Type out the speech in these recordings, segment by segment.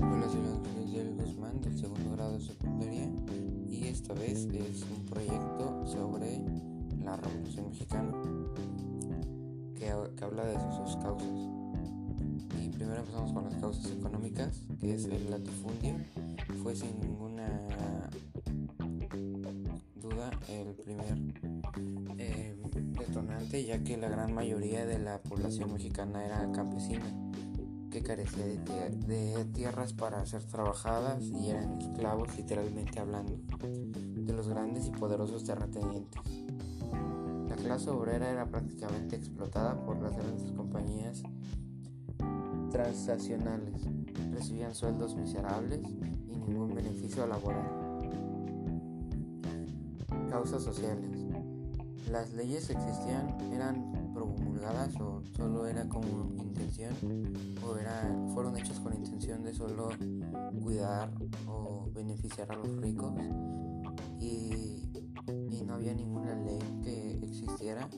Hola, soy Miguel Guzmán del segundo grado de secundaria y esta vez es un proyecto sobre la Revolución Mexicana que, habla de sus causas. Y primero empezamos con las causas económicas, que es el latifundio. Fue sin ninguna duda el primer eh, detonante, ya que la gran mayoría de la población mexicana era campesina que carecía de, tierras para ser trabajadas y eran esclavos literalmente hablando de los grandes y poderosos terratenientes. La clase obrera era prácticamente explotada por las grandes compañías transnacionales. Recibían sueldos miserables y ningún beneficio laboral. Causas sociales. Las leyes existían eran promulgadas o solo era como intención o era, fueron hechas con intención de solo cuidar o beneficiar a los ricos y, y no había ninguna ley que existiera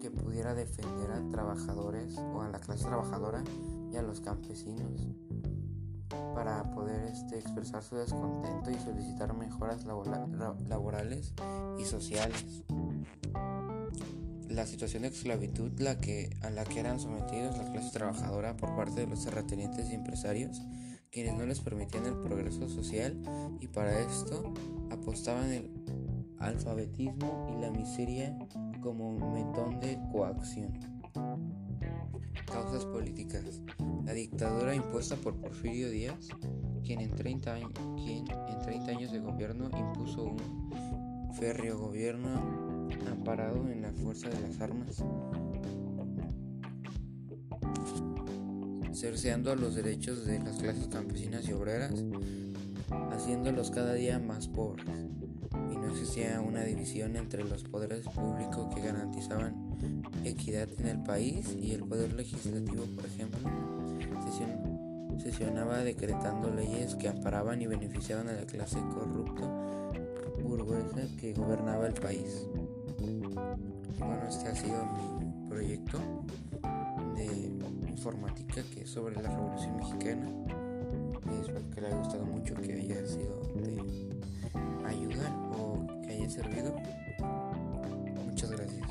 que pudiera defender a trabajadores o a la clase trabajadora y a los campesinos para poder este, expresar su descontento y solicitar mejoras laborales y sociales la situación de esclavitud la que, a la que eran sometidos la clase trabajadora por parte de los terratenientes y empresarios, quienes no les permitían el progreso social y para esto apostaban el alfabetismo y la miseria como metón de coacción. Causas políticas. La dictadura impuesta por Porfirio Díaz, quien en 30, quien en 30 años de gobierno impuso un férreo gobierno amparado en la fuerza de las armas, cerceando los derechos de las clases campesinas y obreras, haciéndolos cada día más pobres. Y no existía una división entre los poderes públicos que garantizaban equidad en el país y el poder legislativo, por ejemplo, sesionaba decretando leyes que amparaban y beneficiaban a la clase corrupta burguesa que gobernaba el país bueno, este ha sido mi proyecto de informática que es sobre la Revolución Mexicana. Espero que le haya gustado mucho, que haya sido de ayuda o que haya servido. Muchas gracias.